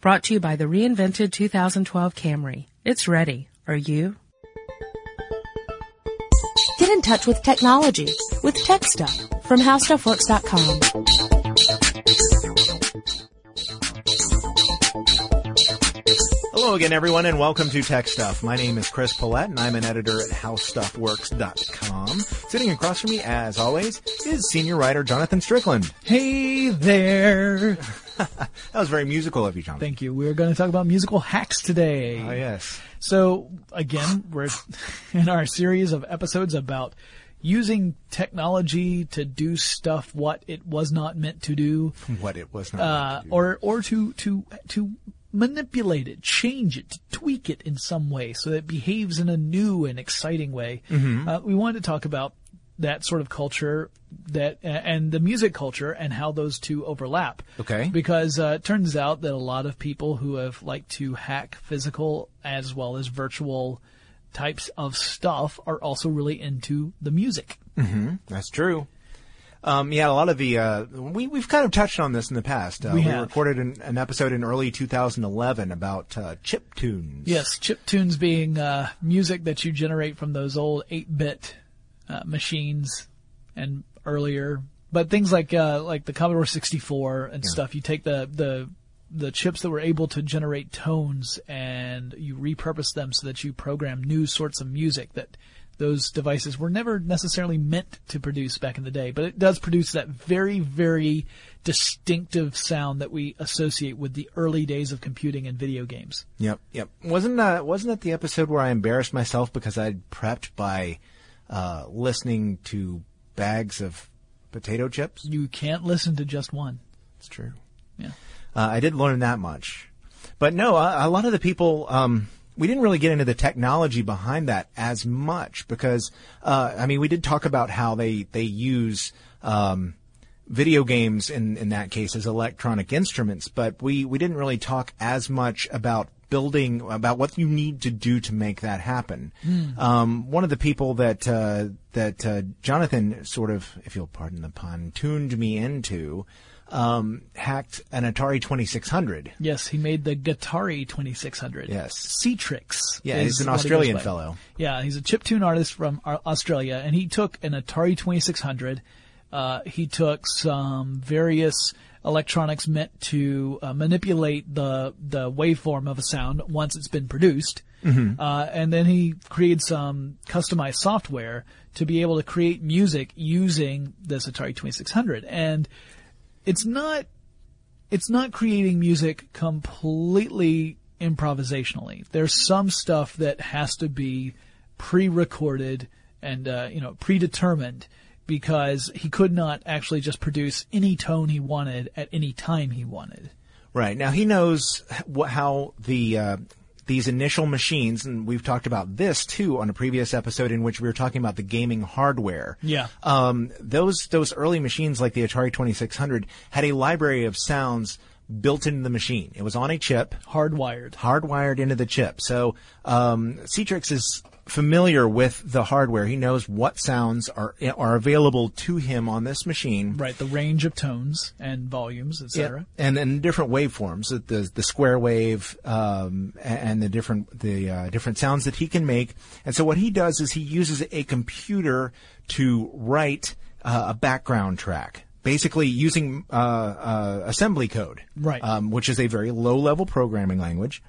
Brought to you by the reinvented 2012 Camry. It's ready. Are you? Get in touch with technology with Tech Stuff from HowStuffWorks.com. Hello again, everyone, and welcome to Tech Stuff. My name is Chris Pollette, and I'm an editor at HowStuffWorks.com. Sitting across from me, as always, is senior writer Jonathan Strickland. Hey there. That was very musical of you, John. Thank you. We're going to talk about musical hacks today. Oh, yes. So again, we're in our series of episodes about using technology to do stuff what it was not meant to do, What it was not. uh, meant to do. or or to to to manipulate it, change it, to tweak it in some way so that it behaves in a new and exciting way. Mm-hmm. Uh, we wanted to talk about that sort of culture that and the music culture and how those two overlap. Okay. Because uh, it turns out that a lot of people who have liked to hack physical as well as virtual types of stuff are also really into the music. That's true. Um, yeah, a lot of the uh, we we've kind of touched on this in the past. Uh, We we recorded an, an episode in early 2011 about uh, chip tunes. Yes, chip tunes being uh, music that you generate from those old 8-bit uh, machines and earlier, but things like uh, like the Commodore 64 and stuff. You take the the the chips that were able to generate tones and you repurpose them so that you program new sorts of music that those devices were never necessarily meant to produce back in the day, but it does produce that very, very distinctive sound that we associate with the early days of computing and video games. Yep. Yep. Wasn't that wasn't that the episode where I embarrassed myself because I'd prepped by uh, listening to bags of potato chips? You can't listen to just one. It's true. Yeah. Uh, I did learn that much. But no, a, a lot of the people, um, we didn't really get into the technology behind that as much because, uh, I mean, we did talk about how they, they use, um, video games in, in that case as electronic instruments, but we, we didn't really talk as much about building, about what you need to do to make that happen. Um, one of the people that, uh, that, uh, Jonathan sort of, if you'll pardon the pun, tuned me into, um, hacked an Atari 2600. Yes, he made the Guitari 2600. Yes. Ctrix. Yeah, he's an what he Australian fellow. Yeah, he's a chiptune artist from Australia, and he took an Atari 2600. Uh, he took some various electronics meant to uh, manipulate the the waveform of a sound once it's been produced, Mm-hmm. uh, and then he created some customized software to be able to create music using this Atari 2600. And it's not it's not creating music completely improvisationally. There's some stuff that has to be pre-recorded and uh, you know predetermined because he could not actually just produce any tone he wanted at any time he wanted. Right. Now he knows wh- how the, uh, these initial machines, and we've talked about this too on a previous episode in which we were talking about the gaming hardware. Yeah. Um, those, those early machines like the Atari 2600 had a library of sounds built into the machine. It was on a chip, Hardwired. hardwired into the chip. So, um, Ctrix is familiar with the hardware. He knows what sounds are, are available to him on this machine. Right, the range of tones and volumes, etc. And then different waveforms, the the, the square wave, um, and the different the uh, different sounds that he can make. And so what he does is he uses a computer to write uh, a background track, basically using uh, uh, assembly code, Right. Um, which is a very low level programming language.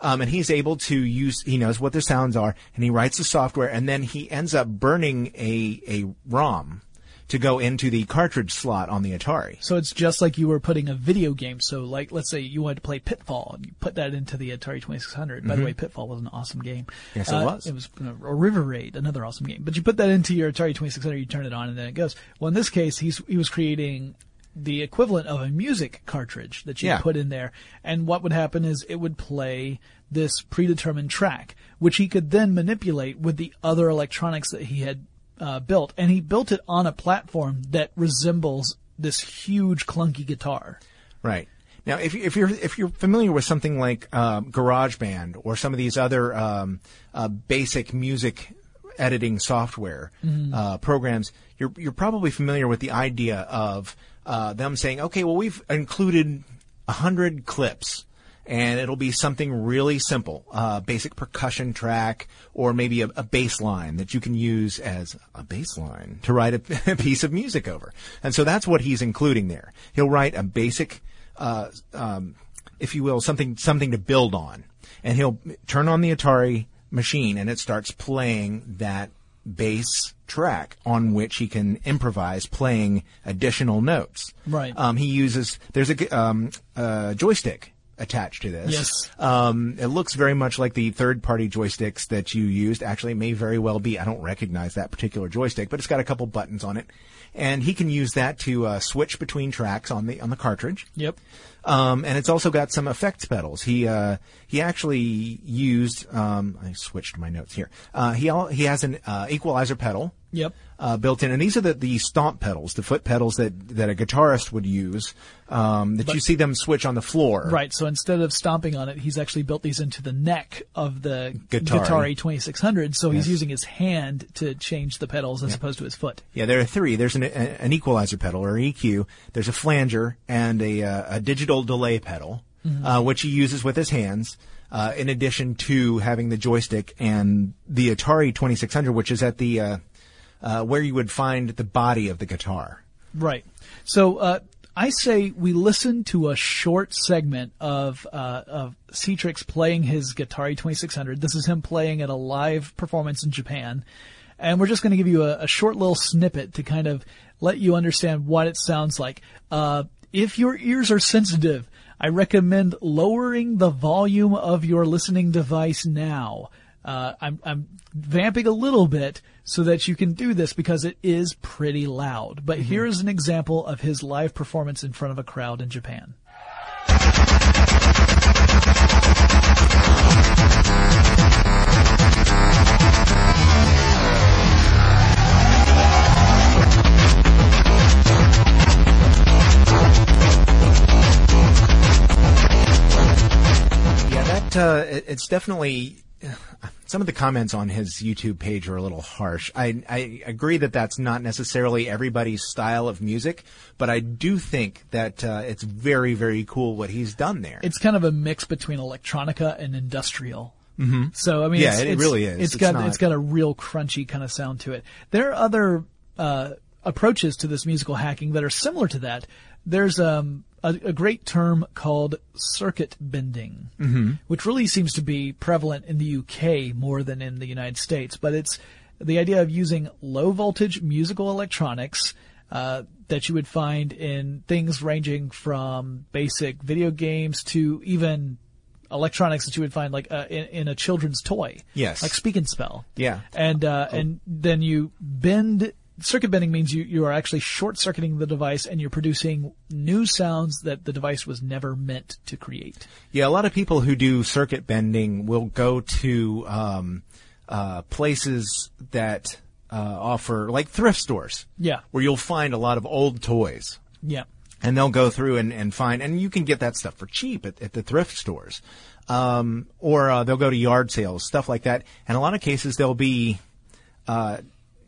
Um, and he's able to use, he knows what the sounds are, and he writes the software, and then he ends up burning a, a ROM to go into the cartridge slot on the Atari. So it's just like you were putting a video game. So like, let's say you wanted to play Pitfall and you put that into the Atari 2600. By the way, Pitfall was an awesome game. Mm-hmm. Yes, it Uh, was. It was a or River Raid, another awesome game. But you put that into your Atari 2600, you turn it on and then it goes. Well, in this case, he's, he was creating the equivalent of a music cartridge that you Yeah. put in there. And what would happen is it would play this predetermined track, which he could then manipulate with the other electronics that he had uh, built. And he built it on a platform that resembles this huge clunky guitar. Right. Now, if, if you're if you're familiar with something like um, GarageBand or some of these other um, uh, basic music editing software uh, programs, you're you're probably familiar with the idea of uh, them saying, okay, well, we've included a hundred clips. and it'll be something really simple, uh, basic percussion track, or maybe a, a bass line that you can use as a bass line to write a, a piece of music over. And so that's what he's including there. He'll write a basic, uh, um, if you will, something something to build on, and he'll turn on the Atari machine, and it starts playing that bass track on which he can improvise playing additional notes. Right. Um, he uses there's a, um, a joystick attached to this. Yes. Um, it looks very much like the third-party joysticks that you used. Actually, it may very well be. I don't recognize that particular joystick, but it's got a couple buttons on it, and he can use that to uh, switch between tracks on the on the cartridge. Yep. Um, and it's also got some effects pedals. He uh, he actually used. Um, I switched my notes here. Uh, he he has an uh, equalizer pedal Yep. uh, built in, and these are the, the stomp pedals, the foot pedals that that a guitarist would use. Um, that you see them switch on the floor. Right. So instead of stomping on it, he's actually built these into the neck of the Guitari. Guitari 2600. So Yes. he's using his hand to change the pedals as opposed to his foot. Yeah, there are three. There's an, an equalizer pedal or EQ. There's a flanger and a, uh, a digital delay pedal, uh, which he uses with his hands. Uh, in addition to having the joystick and the Atari 2600, which is at the uh, uh, where you would find the body of the guitar. Right. So uh, I say we listen to a short segment of uh, of Ctrix playing his Guitari 2600. This is him playing at a live performance in Japan, and we're just going to give you a, a short little snippet to kind of let you understand what it sounds like. If your ears are sensitive, I recommend lowering the volume of your listening device now. Uh, I'm, I'm vamping a little bit so that you can do this because it is pretty loud. But here is an example of his live performance in front of a crowd in Japan. It's definitely. Some of the comments on his YouTube page are a little harsh. I, I agree that that's not necessarily everybody's style of music, but I do think that uh, it's very, very cool what he's done there. It's kind of a mix between electronica and industrial. Mm-hmm. So I mean, Yeah, it's, it it's- really is. It's It's got not- it's got a real crunchy kind of sound to it. There are other uh, approaches to this musical hacking that are similar to that. There's um, a, a great term called circuit bending, Mm-hmm. which really seems to be prevalent in the UK more than in the United States. But it's the idea of using low voltage musical electronics uh, that you would find in things ranging from basic video games to even electronics that you would find like uh, in, in a children's toy. Yes. Like Speak and Spell. Yeah. And uh, and then you bend. Circuit bending means you, you are actually short circuiting the device and you're producing new sounds that the device was never meant to create. Yeah, a lot of people who do circuit bending will go to um, uh, places that uh, offer, like thrift stores, Yeah. where you'll find a lot of old toys. Yeah. and they'll go through and, and find, and you can get that stuff for cheap at, at the thrift stores. Um, or, uh, they'll go to yard sales, stuff like that. And a lot of cases they'll be, uh,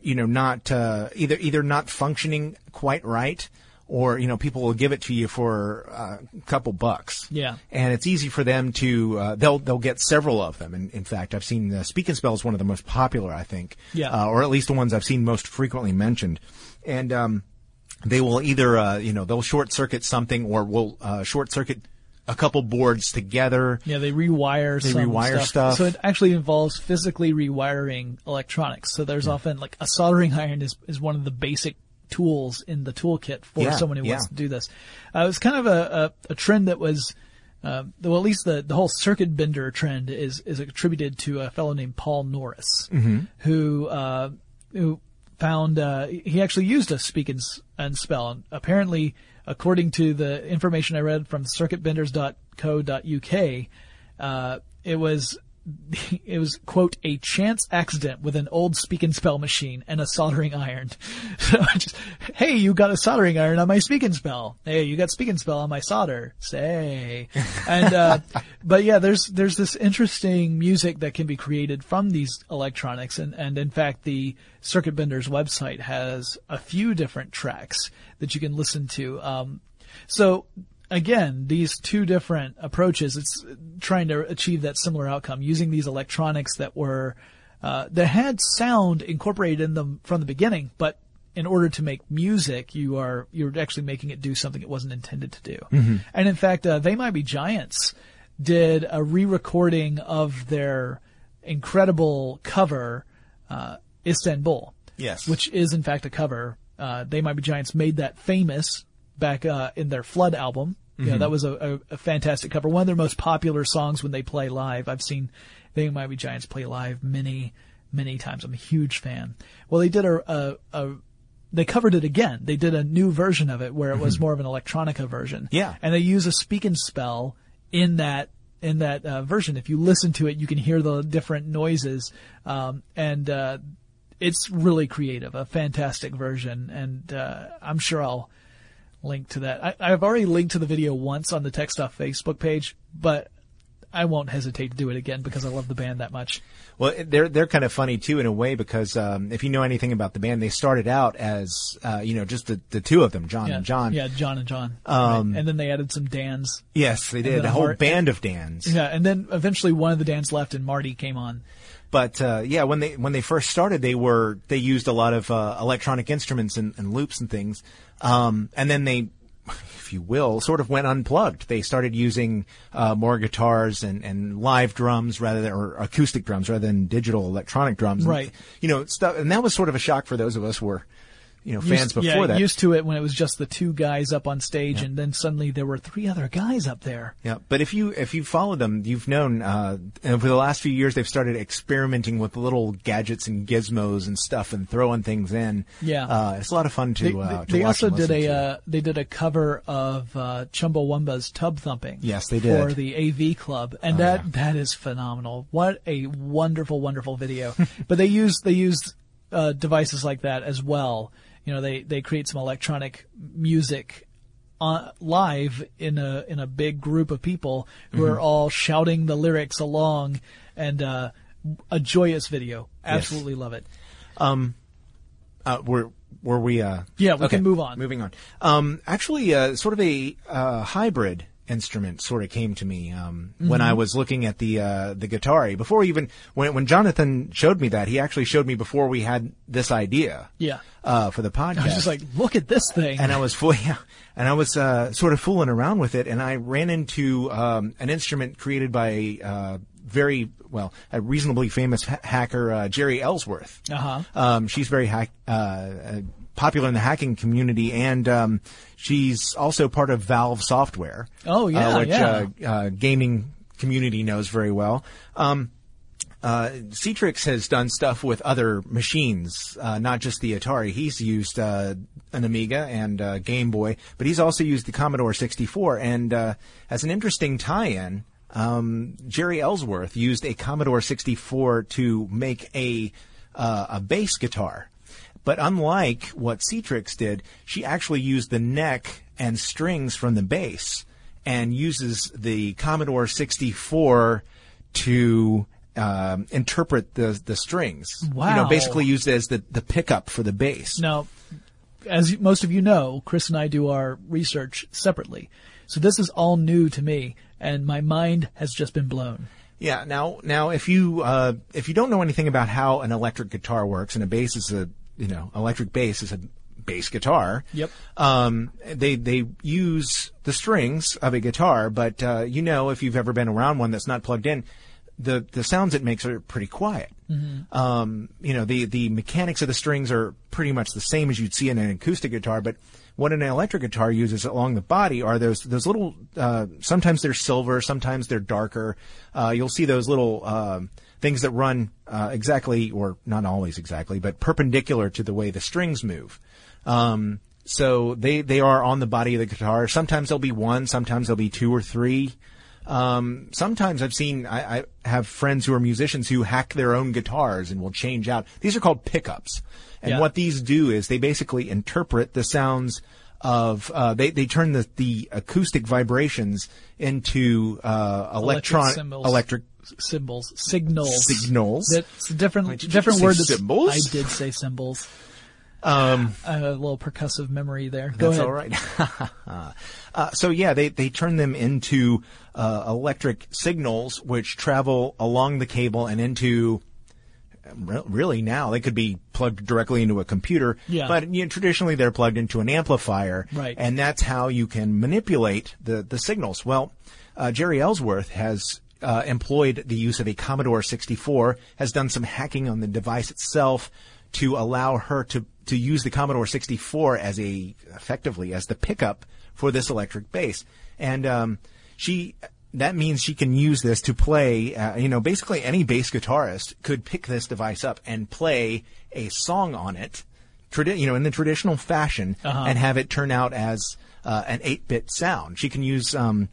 you know, not, uh, either, either not functioning quite right, or, you know, people will give it to you for uh, a couple bucks. Yeah. And it's easy for them to, uh, they'll, they'll get several of them. And in fact, I've seen, uh, Speak and Spell is one of the most popular, I think. Yeah. Uh, or at least the ones I've seen most frequently mentioned. And, um, they will either uh, you know they'll short circuit something or will uh, short circuit a couple boards together. Yeah, they rewire They some rewire stuff. So it actually involves physically rewiring electronics. So there's often like a soldering iron is, is one of the basic tools in the toolkit for Yeah, someone who yeah. wants to do this. Uh, it was kind of a, a, a trend that was, um, well, at least the, the whole circuit bender trend is, is attributed to a fellow named Paul Norris, Mm-hmm. who, uh, who found, uh, he actually used a speak and, and spell. And apparently, according to the information I read from circuitbenders.co.uk, uh, it was it was quote a chance accident with an old speak and spell machine and a soldering iron. So I just, hey, you got a soldering iron on my speak and spell. Hey, you got speak and spell on my solder. Say, and uh, but yeah, there's there's this interesting music that can be created from these electronics, and and in fact, the Circuit Benders website has a few different tracks that you can listen to. Um, so again, these two different approaches, it's trying to achieve that similar outcome using these electronics that were, uh, that had sound incorporated in them from the beginning, but in order to make music, you are, you're actually making it do something it wasn't intended to do. Mm-hmm. And in fact, uh, They Might Be Giants did a re-recording of their incredible cover, uh, Istanbul. Yes. Which is in fact a cover. Uh, they Might Be Giants made that famous back uh, in their Flood album. Yeah, that was a, a, a fantastic cover. One of their most popular songs when they play live. I've seen They Might Be Giants play live many, many times. I'm a huge fan. Well, they did a, a, a they covered it again. They did a new version of it where it was more of an electronica version. Yeah. And they use a speak and spell in that in that uh, version. If you listen to it, you can hear the different noises, um, and uh, it's really creative. A fantastic version, and uh, I'm sure I'll link to that. I, I've already linked to the video once on the Tech Stuff Facebook page, but I won't hesitate to do it again because I love the band that much. Well, they're they're kind of funny too in a way because um, if you know anything about the band, they started out as uh, you know just the, the two of them, John Yeah, and John. Yeah, John and John. Um, right. And then they added some Dans. Yes, they did a whole band of Dans. Yeah, and then eventually one of the Dans left and Marty came on. But uh, yeah, when they when they first started, they were they used a lot of uh, electronic instruments and, and loops and things, um, and then they, if you will, sort of went unplugged. They started using uh, more guitars and, and live drums rather than or acoustic drums rather than digital electronic drums. And, Right. you know, stuff, and that was sort of a shock for those of us who were, you know, fans used, before yeah, that. used to it when it was just the two guys up on stage, and then suddenly there were three other guys up there. Yeah, but if you if you follow them, you've known uh, over the last few years they've started experimenting with little gadgets and gizmos and stuff and throwing things in. Yeah. uh, it's a lot of fun to. They, uh, to they also did a uh, they did a cover of uh, Chumbawamba's Tub Thumping. Yes, they did. Oh, for the AV Club, and that that is phenomenal. What a wonderful, wonderful video. but they used they used uh, devices like that as well. You know, they they create some electronic music. On, live in a in a big group of people who Mm-hmm. are all shouting the lyrics along, and uh, a joyous video. Absolutely love it. Uh, were were we? Uh, Yeah, we okay, can move on. Moving on. Um, actually, uh, sort of a uh, hybrid instrument sort of came to me um, when Mm-hmm. I was looking at the uh, the Guitari. Before even when when Jonathan showed me that, he actually showed me before we had this idea. Yeah. Uh, for the podcast. I was just like, look at this thing. and I was yeah, and I was uh, sort of fooling around with it, and I ran into um, an instrument created by a uh, very well, a reasonably famous ha- hacker, uh, Jeri Ellsworth. Uh-huh. Um, she's very hack, uh, uh, popular in the hacking community, and um, she's also part of Valve Software. Oh, yeah, uh, which yeah. Uh, uh, gaming community knows very well. Um, uh, Ctrix has done stuff with other machines, uh, not just the Atari. He's used uh, an Amiga and uh, Game Boy, but he's also used the Commodore 64. And uh, as an interesting tie-in, um, Jeri Ellsworth used a Commodore 64 to make a uh, a bass guitar. But unlike what Ctrix did, she actually used the neck and strings from the bass and uses the Commodore 64 to um, interpret the the strings. You know, Wow. basically used as the, the pickup for the bass. Now, as most of you know, Chris and I do our research separately. So this is all new to me, and my mind has just been blown. Yeah. Now, now, if you uh, if you don't know anything about how an electric guitar works, and a bass is a you know electric bass is a bass guitar. Yep. Um, they they use the strings of a guitar, but uh, you know if you've ever been around one that's not plugged in, the the sounds it makes are pretty quiet. Um, you know the the mechanics of the strings are pretty much the same as you'd see in an acoustic guitar, but what an electric guitar uses along the body are those those little. Uh, sometimes they're silver, sometimes they're darker. Uh, you'll see those little. um things that run uh, exactly, or not always exactly, but perpendicular to the way the strings move. Um, so they they are on the body of the guitar. Sometimes there'll be one, sometimes there'll be two or three. Um, sometimes I've seen I, I have friends who are musicians who hack their own guitars and will change out. These are called pickups, and Yeah. what these do is they basically interpret the sounds of uh, they they turn the the acoustic vibrations into uh, electronic symbols. electric Symbols, signals, Signals? That's a different different just say word. Symbols? I did say symbols. Um, a little percussive memory there. Go That's ahead. all right. uh, so yeah, they they turn them into uh, electric signals which travel along the cable and into. Really, now they could be plugged directly into a computer, Yeah. but you know, traditionally they're plugged into an amplifier, Right. And that's how you can manipulate the the signals. Well, uh, Jeri Ellsworth has uh, employed the use of a Commodore 64, has done some hacking on the device itself to allow her to to use the Commodore 64 as a effectively as the pickup for this electric bass, and um, she. That means she can use this to play, uh, you know, basically any bass guitarist could pick this device up and play a song on it, tradi- you know, in the traditional fashion, Uh-huh. and have it turn out as uh, an 8-bit sound. She can use um,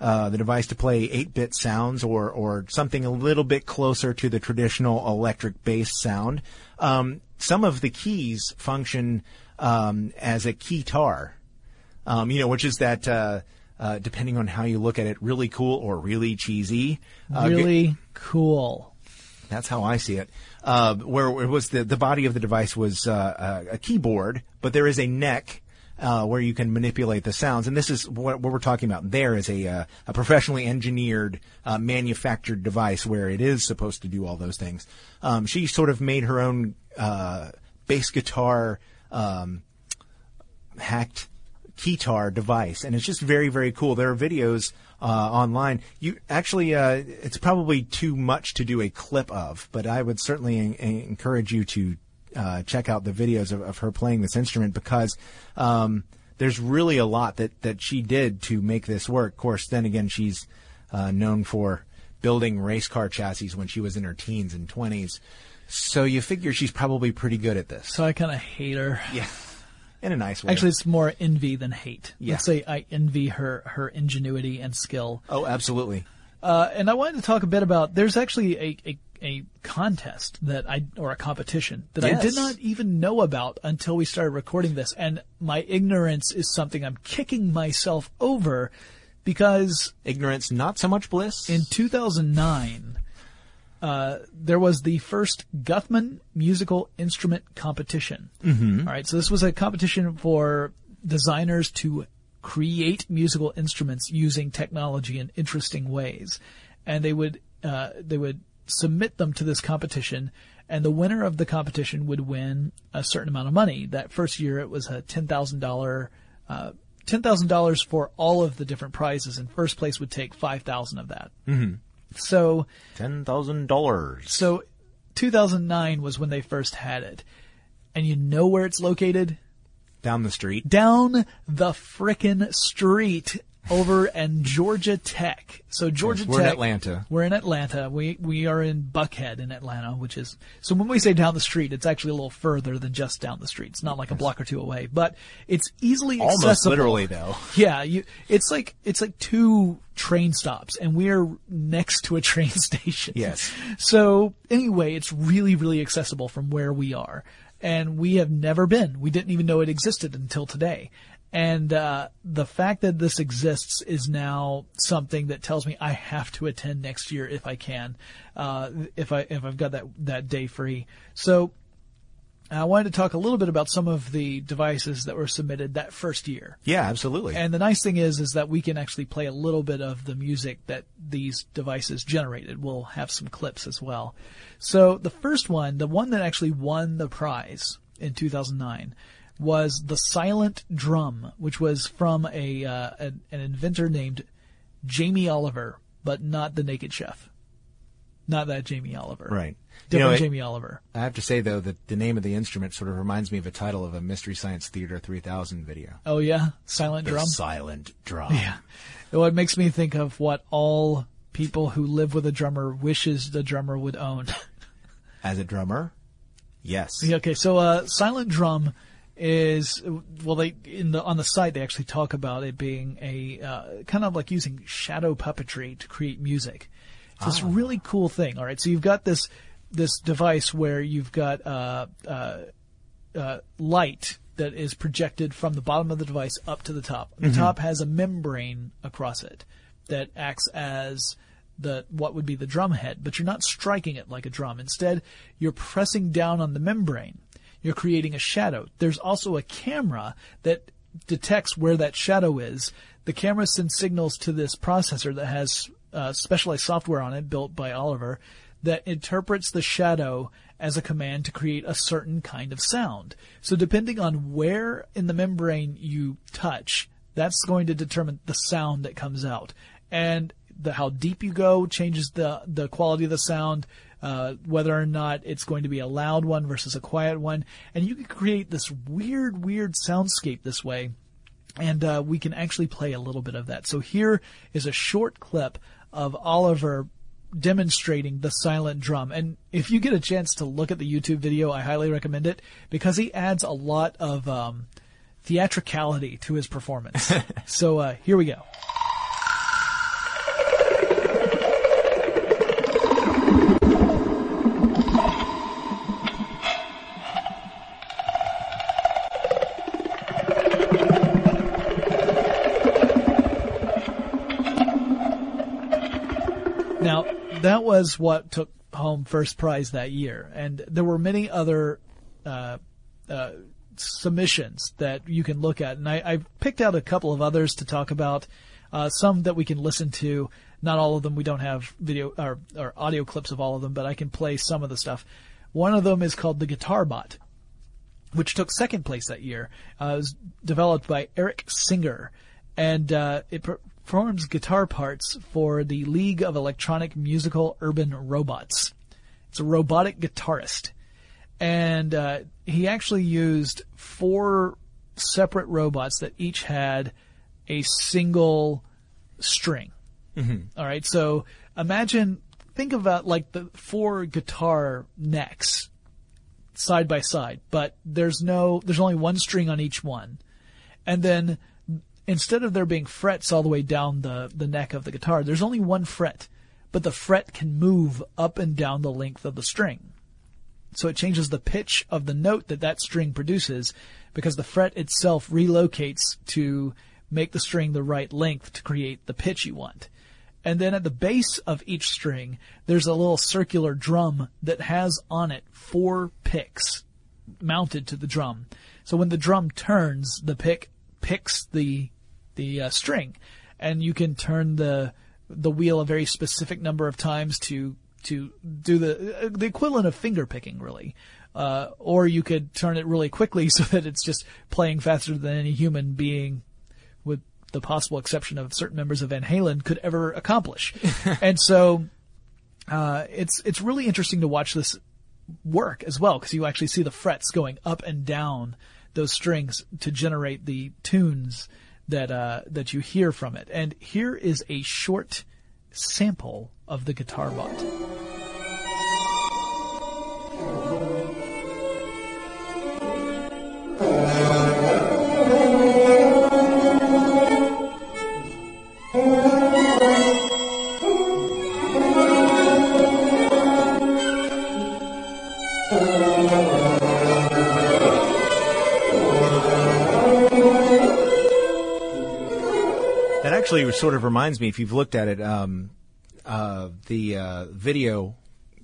uh, the device to play 8-bit sounds or or something a little bit closer to the traditional electric bass sound. Um, some of the keys function um, as a keytar, um, you know, which is that. Uh, uh, depending on how you look at it, really cool or really cheesy. Uh, Really cool. that's how I see it. Uh, where it was the the body of the device was uh, a, a keyboard, but there is a neck. Uh, where you can manipulate the sounds, and this is what, what we're talking about. There is a uh, a professionally engineered, uh, manufactured device where it is supposed to do all those things. Um, she sort of made her own uh, bass guitar um, hacked keytar device, and it's just very very cool. There are videos uh, online. You actually, uh, it's probably too much to do a clip of, but I would certainly en- en- encourage you to uh, check out the videos of, of her playing this instrument because. Um, there's really a lot that, that she did to make this work. Of course, then again, she's uh, known for building race car chassis when she was in her teens and 20s. So you figure she's probably pretty good at this. So I kind of hate her. Yeah. In a nice way. Actually, it's more envy than hate. Yeah. Let's say I envy her her ingenuity and skill. oh, absolutely. Uh, and I wanted to talk a bit about. There's actually a, a a contest that I or a competition that I did not even know about until we started recording this, and my ignorance is something I'm kicking myself over because Ignorance, not so much bliss. in 2009, uh, there was the first Guthman musical instrument competition. Mm-hmm. right, so this was a competition for designers to create musical instruments using technology in interesting ways, and they would uh, they would submit them to this competition. And the winner of the competition would win a certain amount of money. That first year, it was a ten thousand dollar uh, ten thousand dollars for all of the different prizes, and first place would take five thousand of that. Mm-hmm. So, $10,000. so 2009 was when they first had it, and you know where it's located? Down the street. Down the frickin' street over and Georgia Tech. So Georgia Yes, we're in Tech. Atlanta. We're in Atlanta. We we are in Buckhead in Atlanta, which is so when we say down the street, it's actually a little further than just down the street. It's not like a block or two away, but it's easily Almost accessible. literally, though. Yeah, you. It's like it's like two train stops, and we're next to a train station. Yes. So anyway, it's really really accessible from where we are, and we have never been. We didn't even know it existed until today. And uh, the fact that this exists is now something that tells me I have to attend next year if I can, uh, if I if I've got that that day free. So I wanted to talk a little bit about some of the devices that were submitted that first year. Yeah, absolutely. And the nice thing is, is that we can actually play a little bit of the music that these devices generated. We'll have some clips as well. So the first one, the one that actually won the prize in 2009, was the Silent Drum, which was from a uh, an, an inventor named Jamie Oliver, but not the Naked Chef. Not that Jamie Oliver. Right. You Different know, it- Jamie Oliver. I have to say, though, that the name of the instrument sort of reminds me of a title of a Mystery Science Theater 3000 video. Oh yeah, Silent The Drum. silent drum. Yeah. Well, it makes me think of what all people who live with a drummer wishes the drummer would own. As a drummer, yes. Yeah, okay, so uh, silent drum is well, they in the on the site they actually talk about it being a uh, kind of like using shadow puppetry to create music. It's this really cool thing. All right, so you've got this this device where you've got uh, uh, uh, light that is projected from the bottom of the device up to the top. The top has a membrane across it that acts as the what would be the drum head, but you're not striking it like a drum. Instead, you're pressing down on the membrane. You're creating a shadow. There's also a camera that detects where that shadow is. The camera sends signals to this processor that has uh, specialized software on it built by Oliver that interprets the shadow as a command to create a certain kind of sound. So depending on where in the membrane you touch, that's going to determine the sound that comes out. And the how deep you go changes the the quality of the sound. Uh, whether or not it's going to be a loud one versus a quiet one, and you can create this weird, weird soundscape this way. And uh, we can actually play a little bit of that. So here is a short clip of Oliver demonstrating the silent drum. And if you get a chance to look at the YouTube video, I highly recommend it because he adds a lot of um, theatricality to his performance. so uh, here we go. Was what took home first prize that year, and there were many other uh, uh, submissions that you can look at, and I, I picked out a couple of others to talk about. Uh, some that we can listen to. Not all of them. We don't have video or, or audio clips of all of them, but I can play some of the stuff. One of them is called the Guitar Bot, which took second place that year. Uh, it was developed by Eric Singer, and uh, it performs guitar parts for the League of Electronic Musical Urban Robots. It's a robotic guitarist, and uh, he actually used four separate robots that each had a single string. All right, so imagine, think about like the four guitar necks side by side, but there's no, there's only one string on each one. And then instead of there being frets all the way down the, the neck of the guitar, there's only one fret, but the fret can move up and down the length of the string. So it changes the pitch of the note that that string produces because the fret itself relocates to make the string the right length to create the pitch you want. And then at the base of each string, there's a little circular drum that has on it four picks mounted to the drum. So when the drum turns, the pick picks the the uh, string, and you can turn the the wheel a very specific number of times to to do the uh, the equivalent of finger picking, really. Uh, or you could turn it really quickly so that it's just playing faster than any human being, with the possible exception of certain members of Van Halen, could ever accomplish. and so, uh, it's it's really interesting to watch this work as well because you actually see the frets going up and down those strings to generate the tunes that uh, that you hear from it. And here is a short sample of the guitar bot. Actually sort of reminds me, if you've looked at it, um, uh, the uh, video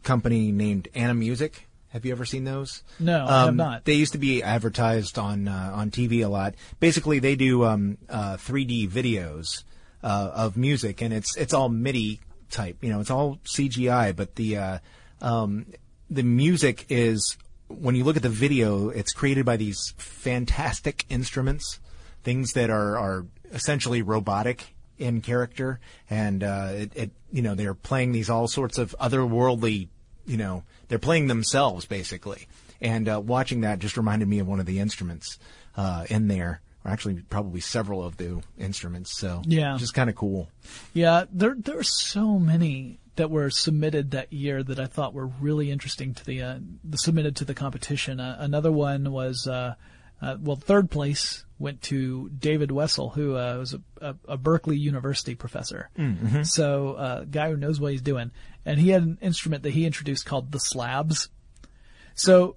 company named Animusic. Have you ever seen those? No, I have Um, not. They used to be advertised on uh, on TV a lot. Basically, they do um, uh, 3D videos uh, of music, and it's it's all MIDI type. You know, it's all CGI, but the uh, um, the music is when you look at the video, it's created by these fantastic instruments, things that are are essentially robotic in character, and uh, it, it you know they're playing these all sorts of otherworldly you know, they're playing themselves basically. And uh, watching that just reminded me of one of the instruments uh, in there, or actually probably several of the instruments. So Yeah. just kind of cool. Yeah, there there are so many that were submitted that year that I thought were really interesting to the, uh, the submitted to the competition. Uh, another one was uh, uh, well, third place went to David Wessel, who uh, was a, a, a Berkeley University professor. Mm-hmm. So uh, a guy who knows what he's doing, and he had an instrument that he introduced called the slabs. So,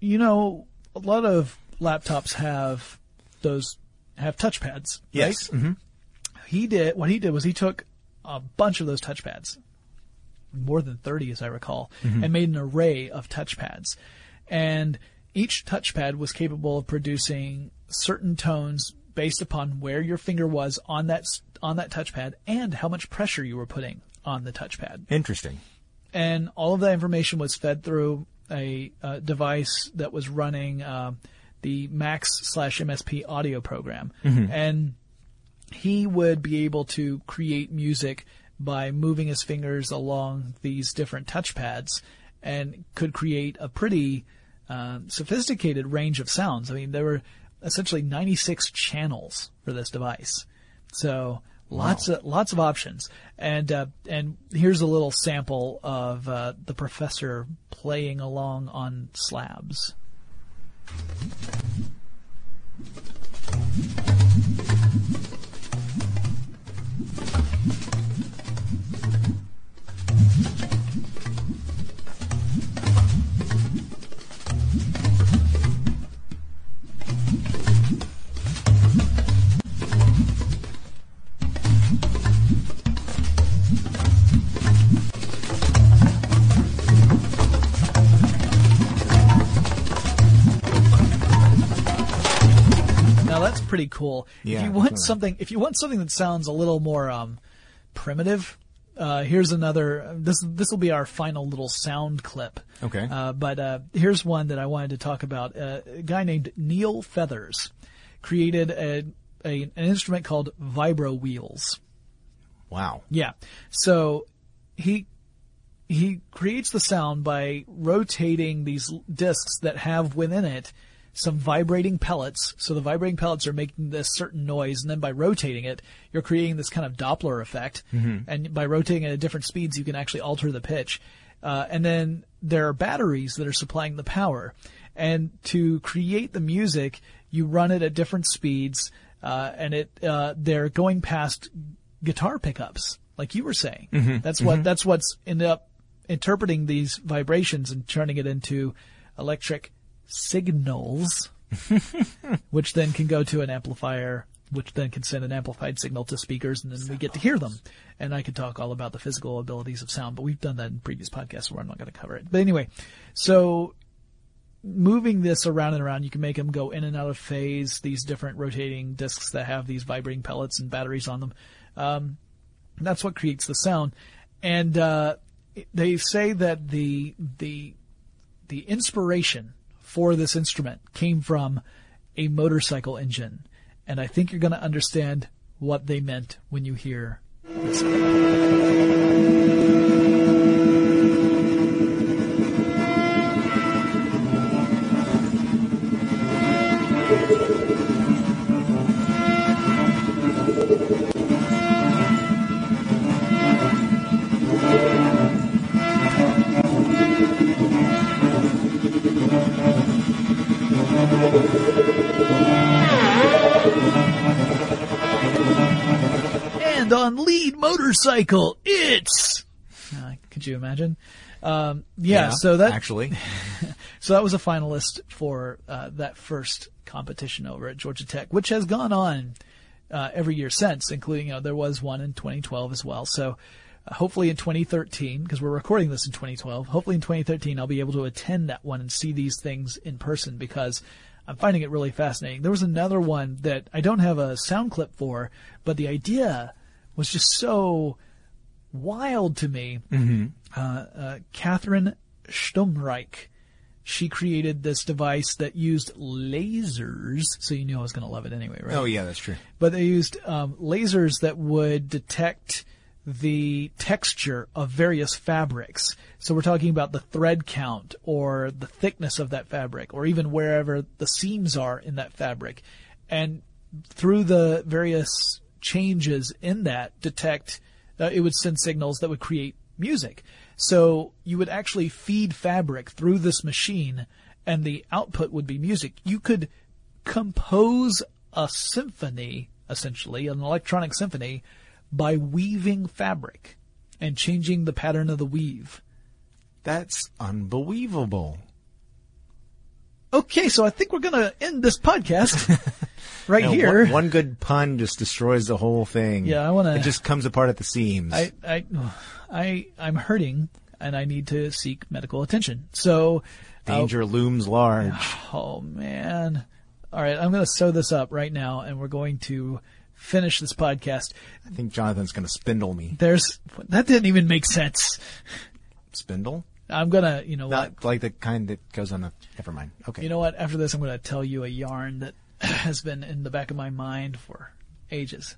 you know, a lot of laptops have those have touchpads. right? hmm he did what he did was he took a bunch of those touchpads more than 30 as i recall and made an array of touchpads and each touchpad was capable of producing certain tones based upon where your finger was on that on that touchpad and how much pressure you were putting on the touchpad. Interesting. And all of that information was fed through a, uh device that was running um the Max slash MSP audio program, and he would be able to create music by moving his fingers along these different touchpads, and could create a pretty uh, sophisticated range of sounds. I mean, there were essentially 96 channels for this device, so lots of lots of options. And uh, and here's a little sample of uh, the professor playing along on slabs. Pretty cool. if you want definitely. something, if you want something that sounds a little more um, primitive, uh, here's another. This this will be our final little sound clip. Okay. Uh, but uh, here's one that I wanted to talk about. Uh, a guy named Neil Feathers created a, a an instrument called vibro wheels. Wow. Yeah. So he he creates the sound by rotating these discs that have within it some vibrating pellets. So the vibrating pellets are making this certain noise, and then by rotating it, you're creating this kind of Doppler effect. And by rotating it at different speeds, you can actually alter the pitch. Uh, and then there are batteries that are supplying the power. And to create the music, you run it at different speeds, uh, and it uh, they're going past guitar pickups, like you were saying. That's what that's what's ended up interpreting these vibrations and turning it into electric signals, which then can go to an amplifier, which then can send an amplified signal to speakers, and then we get to hear them. And I could talk all about the physical abilities of sound, but we've done that in previous podcasts, where I'm not going to cover it. But anyway, so moving this around and around, you can make them go in and out of phase. These different rotating discs that have these vibrating pellets and batteries on them. Um, that's what creates the sound. And uh, they say that the the the inspiration for this instrument came from a motorcycle engine, and I think you're going to understand what they meant when you hear this. Motorcycle, it's. Uh, could you imagine? Um, yeah, so that actually, so that was a finalist for uh, that first competition over at Georgia Tech, which has gone on uh, every year since, including you know, there was one in 2012 as well. So uh, hopefully in 2013, because we're recording this in 2012, hopefully in 2013 I'll be able to attend that one and see these things in person because I'm finding it really fascinating. There was another one that I don't have a sound clip for, but the idea was just so wild to me. Mm-hmm. Uh, uh, Catherine Stumreich, she created this device that used lasers. So you knew I was going to love it anyway, right? oh yeah, that's true. But they used um, lasers that would detect the texture of various fabrics. So we're talking about the thread count or the thickness of that fabric or even wherever the seams are in that fabric. And through the various changes in that detect, uh, it would send signals that would create music. So you would actually feed fabric through this machine and the output would be music. You could compose a symphony, essentially, an electronic symphony, by weaving fabric and changing the pattern of the weave. That's unbelievable. Okay, so I think we're gonna end this podcast right No, here. One, one good pun just destroys the whole thing. Yeah, I wanna- It just comes apart at the seams. I, I, I, I'm hurting. and I need to seek medical attention. So, Danger looms large. oh man. All right, I'm going to sew this up right now and we're going to finish this podcast. I think Jonathan's going to spindle me. There's, that didn't even make sense. Spindle? I'm going to, you know what? Not like the kind that goes on a. Never mind. Okay. You know what? After this, I'm going to tell you a yarn that has been in the back of my mind for ages.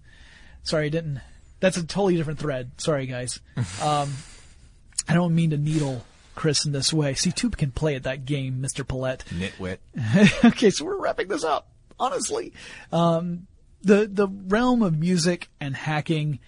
Sorry, I didn't. That's a totally different thread. Sorry, guys. Um, I don't mean to needle Chris in this way. See, two can play at that game, Mr. Pollette. Nitwit. okay, so we're wrapping this up. Honestly, um, the the realm of music and hacking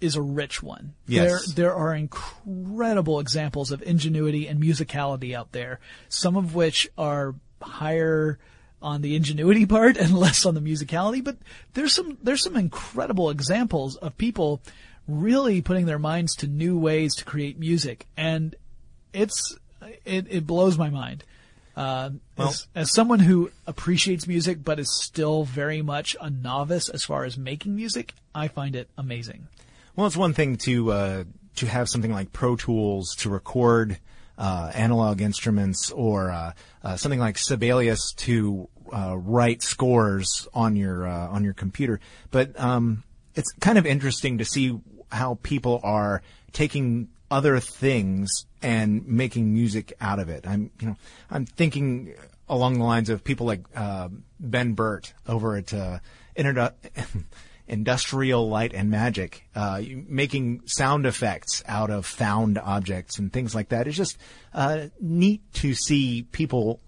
is a rich one. Yes. There there are incredible examples of ingenuity and musicality out there. Some of which are higher on the ingenuity part and less on the musicality, but there's some there's some incredible examples of people really putting their minds to new ways to create music and it's it, it blows my mind. Uh, Well- as, as someone who appreciates music but is still very much a novice as far as making music, I find it amazing. Well, it's one thing to uh, to have something like Pro Tools to record uh, analog instruments, or uh, uh, something like Sibelius to uh, write scores on your uh, on your computer. But um, it's kind of interesting to see how people are taking other things and making music out of it. I'm you know I'm thinking along the lines of people like uh, Ben Burtt over at uh, Interdu- Industrial Light and Magic, uh, making sound effects out of found objects and things like that. It's just uh, neat to see people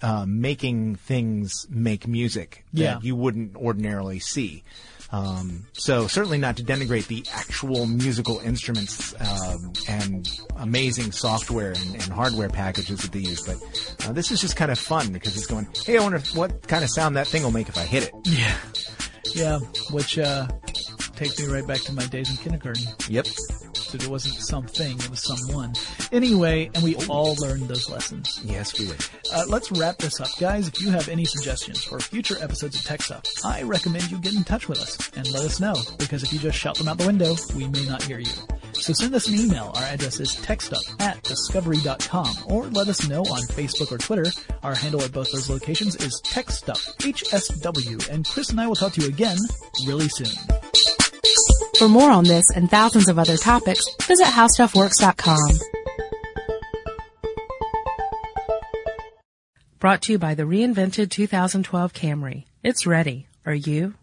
uh, making things make music that Yeah. you wouldn't ordinarily see. Um, so certainly not to denigrate the actual musical instruments um, and amazing software and, and hardware packages that they use, but uh, this is just kind of fun because it's going, hey, I wonder what kind of sound that thing will make if I hit it. Yeah. Yeah, which uh, takes me right back to my days in kindergarten. Yep. That it wasn't something, it was someone. Anyway, and we all learned those lessons. Yes, we did. Uh, let's wrap this up. Guys, if you have any suggestions for future episodes of Tech Stuff, I recommend you get in touch with us and let us know, because if you just shout them out the window, we may not hear you. So send us an email. Our address is techstuff at discovery.com, or let us know on Facebook or Twitter. Our handle at both those locations is techstuff, HSW, and Chris and I will talk to you again really soon. For more on this and thousands of other topics, visit howstuffworks.com. Brought to you by the reinvented 2012 Camry. It's ready. Are you?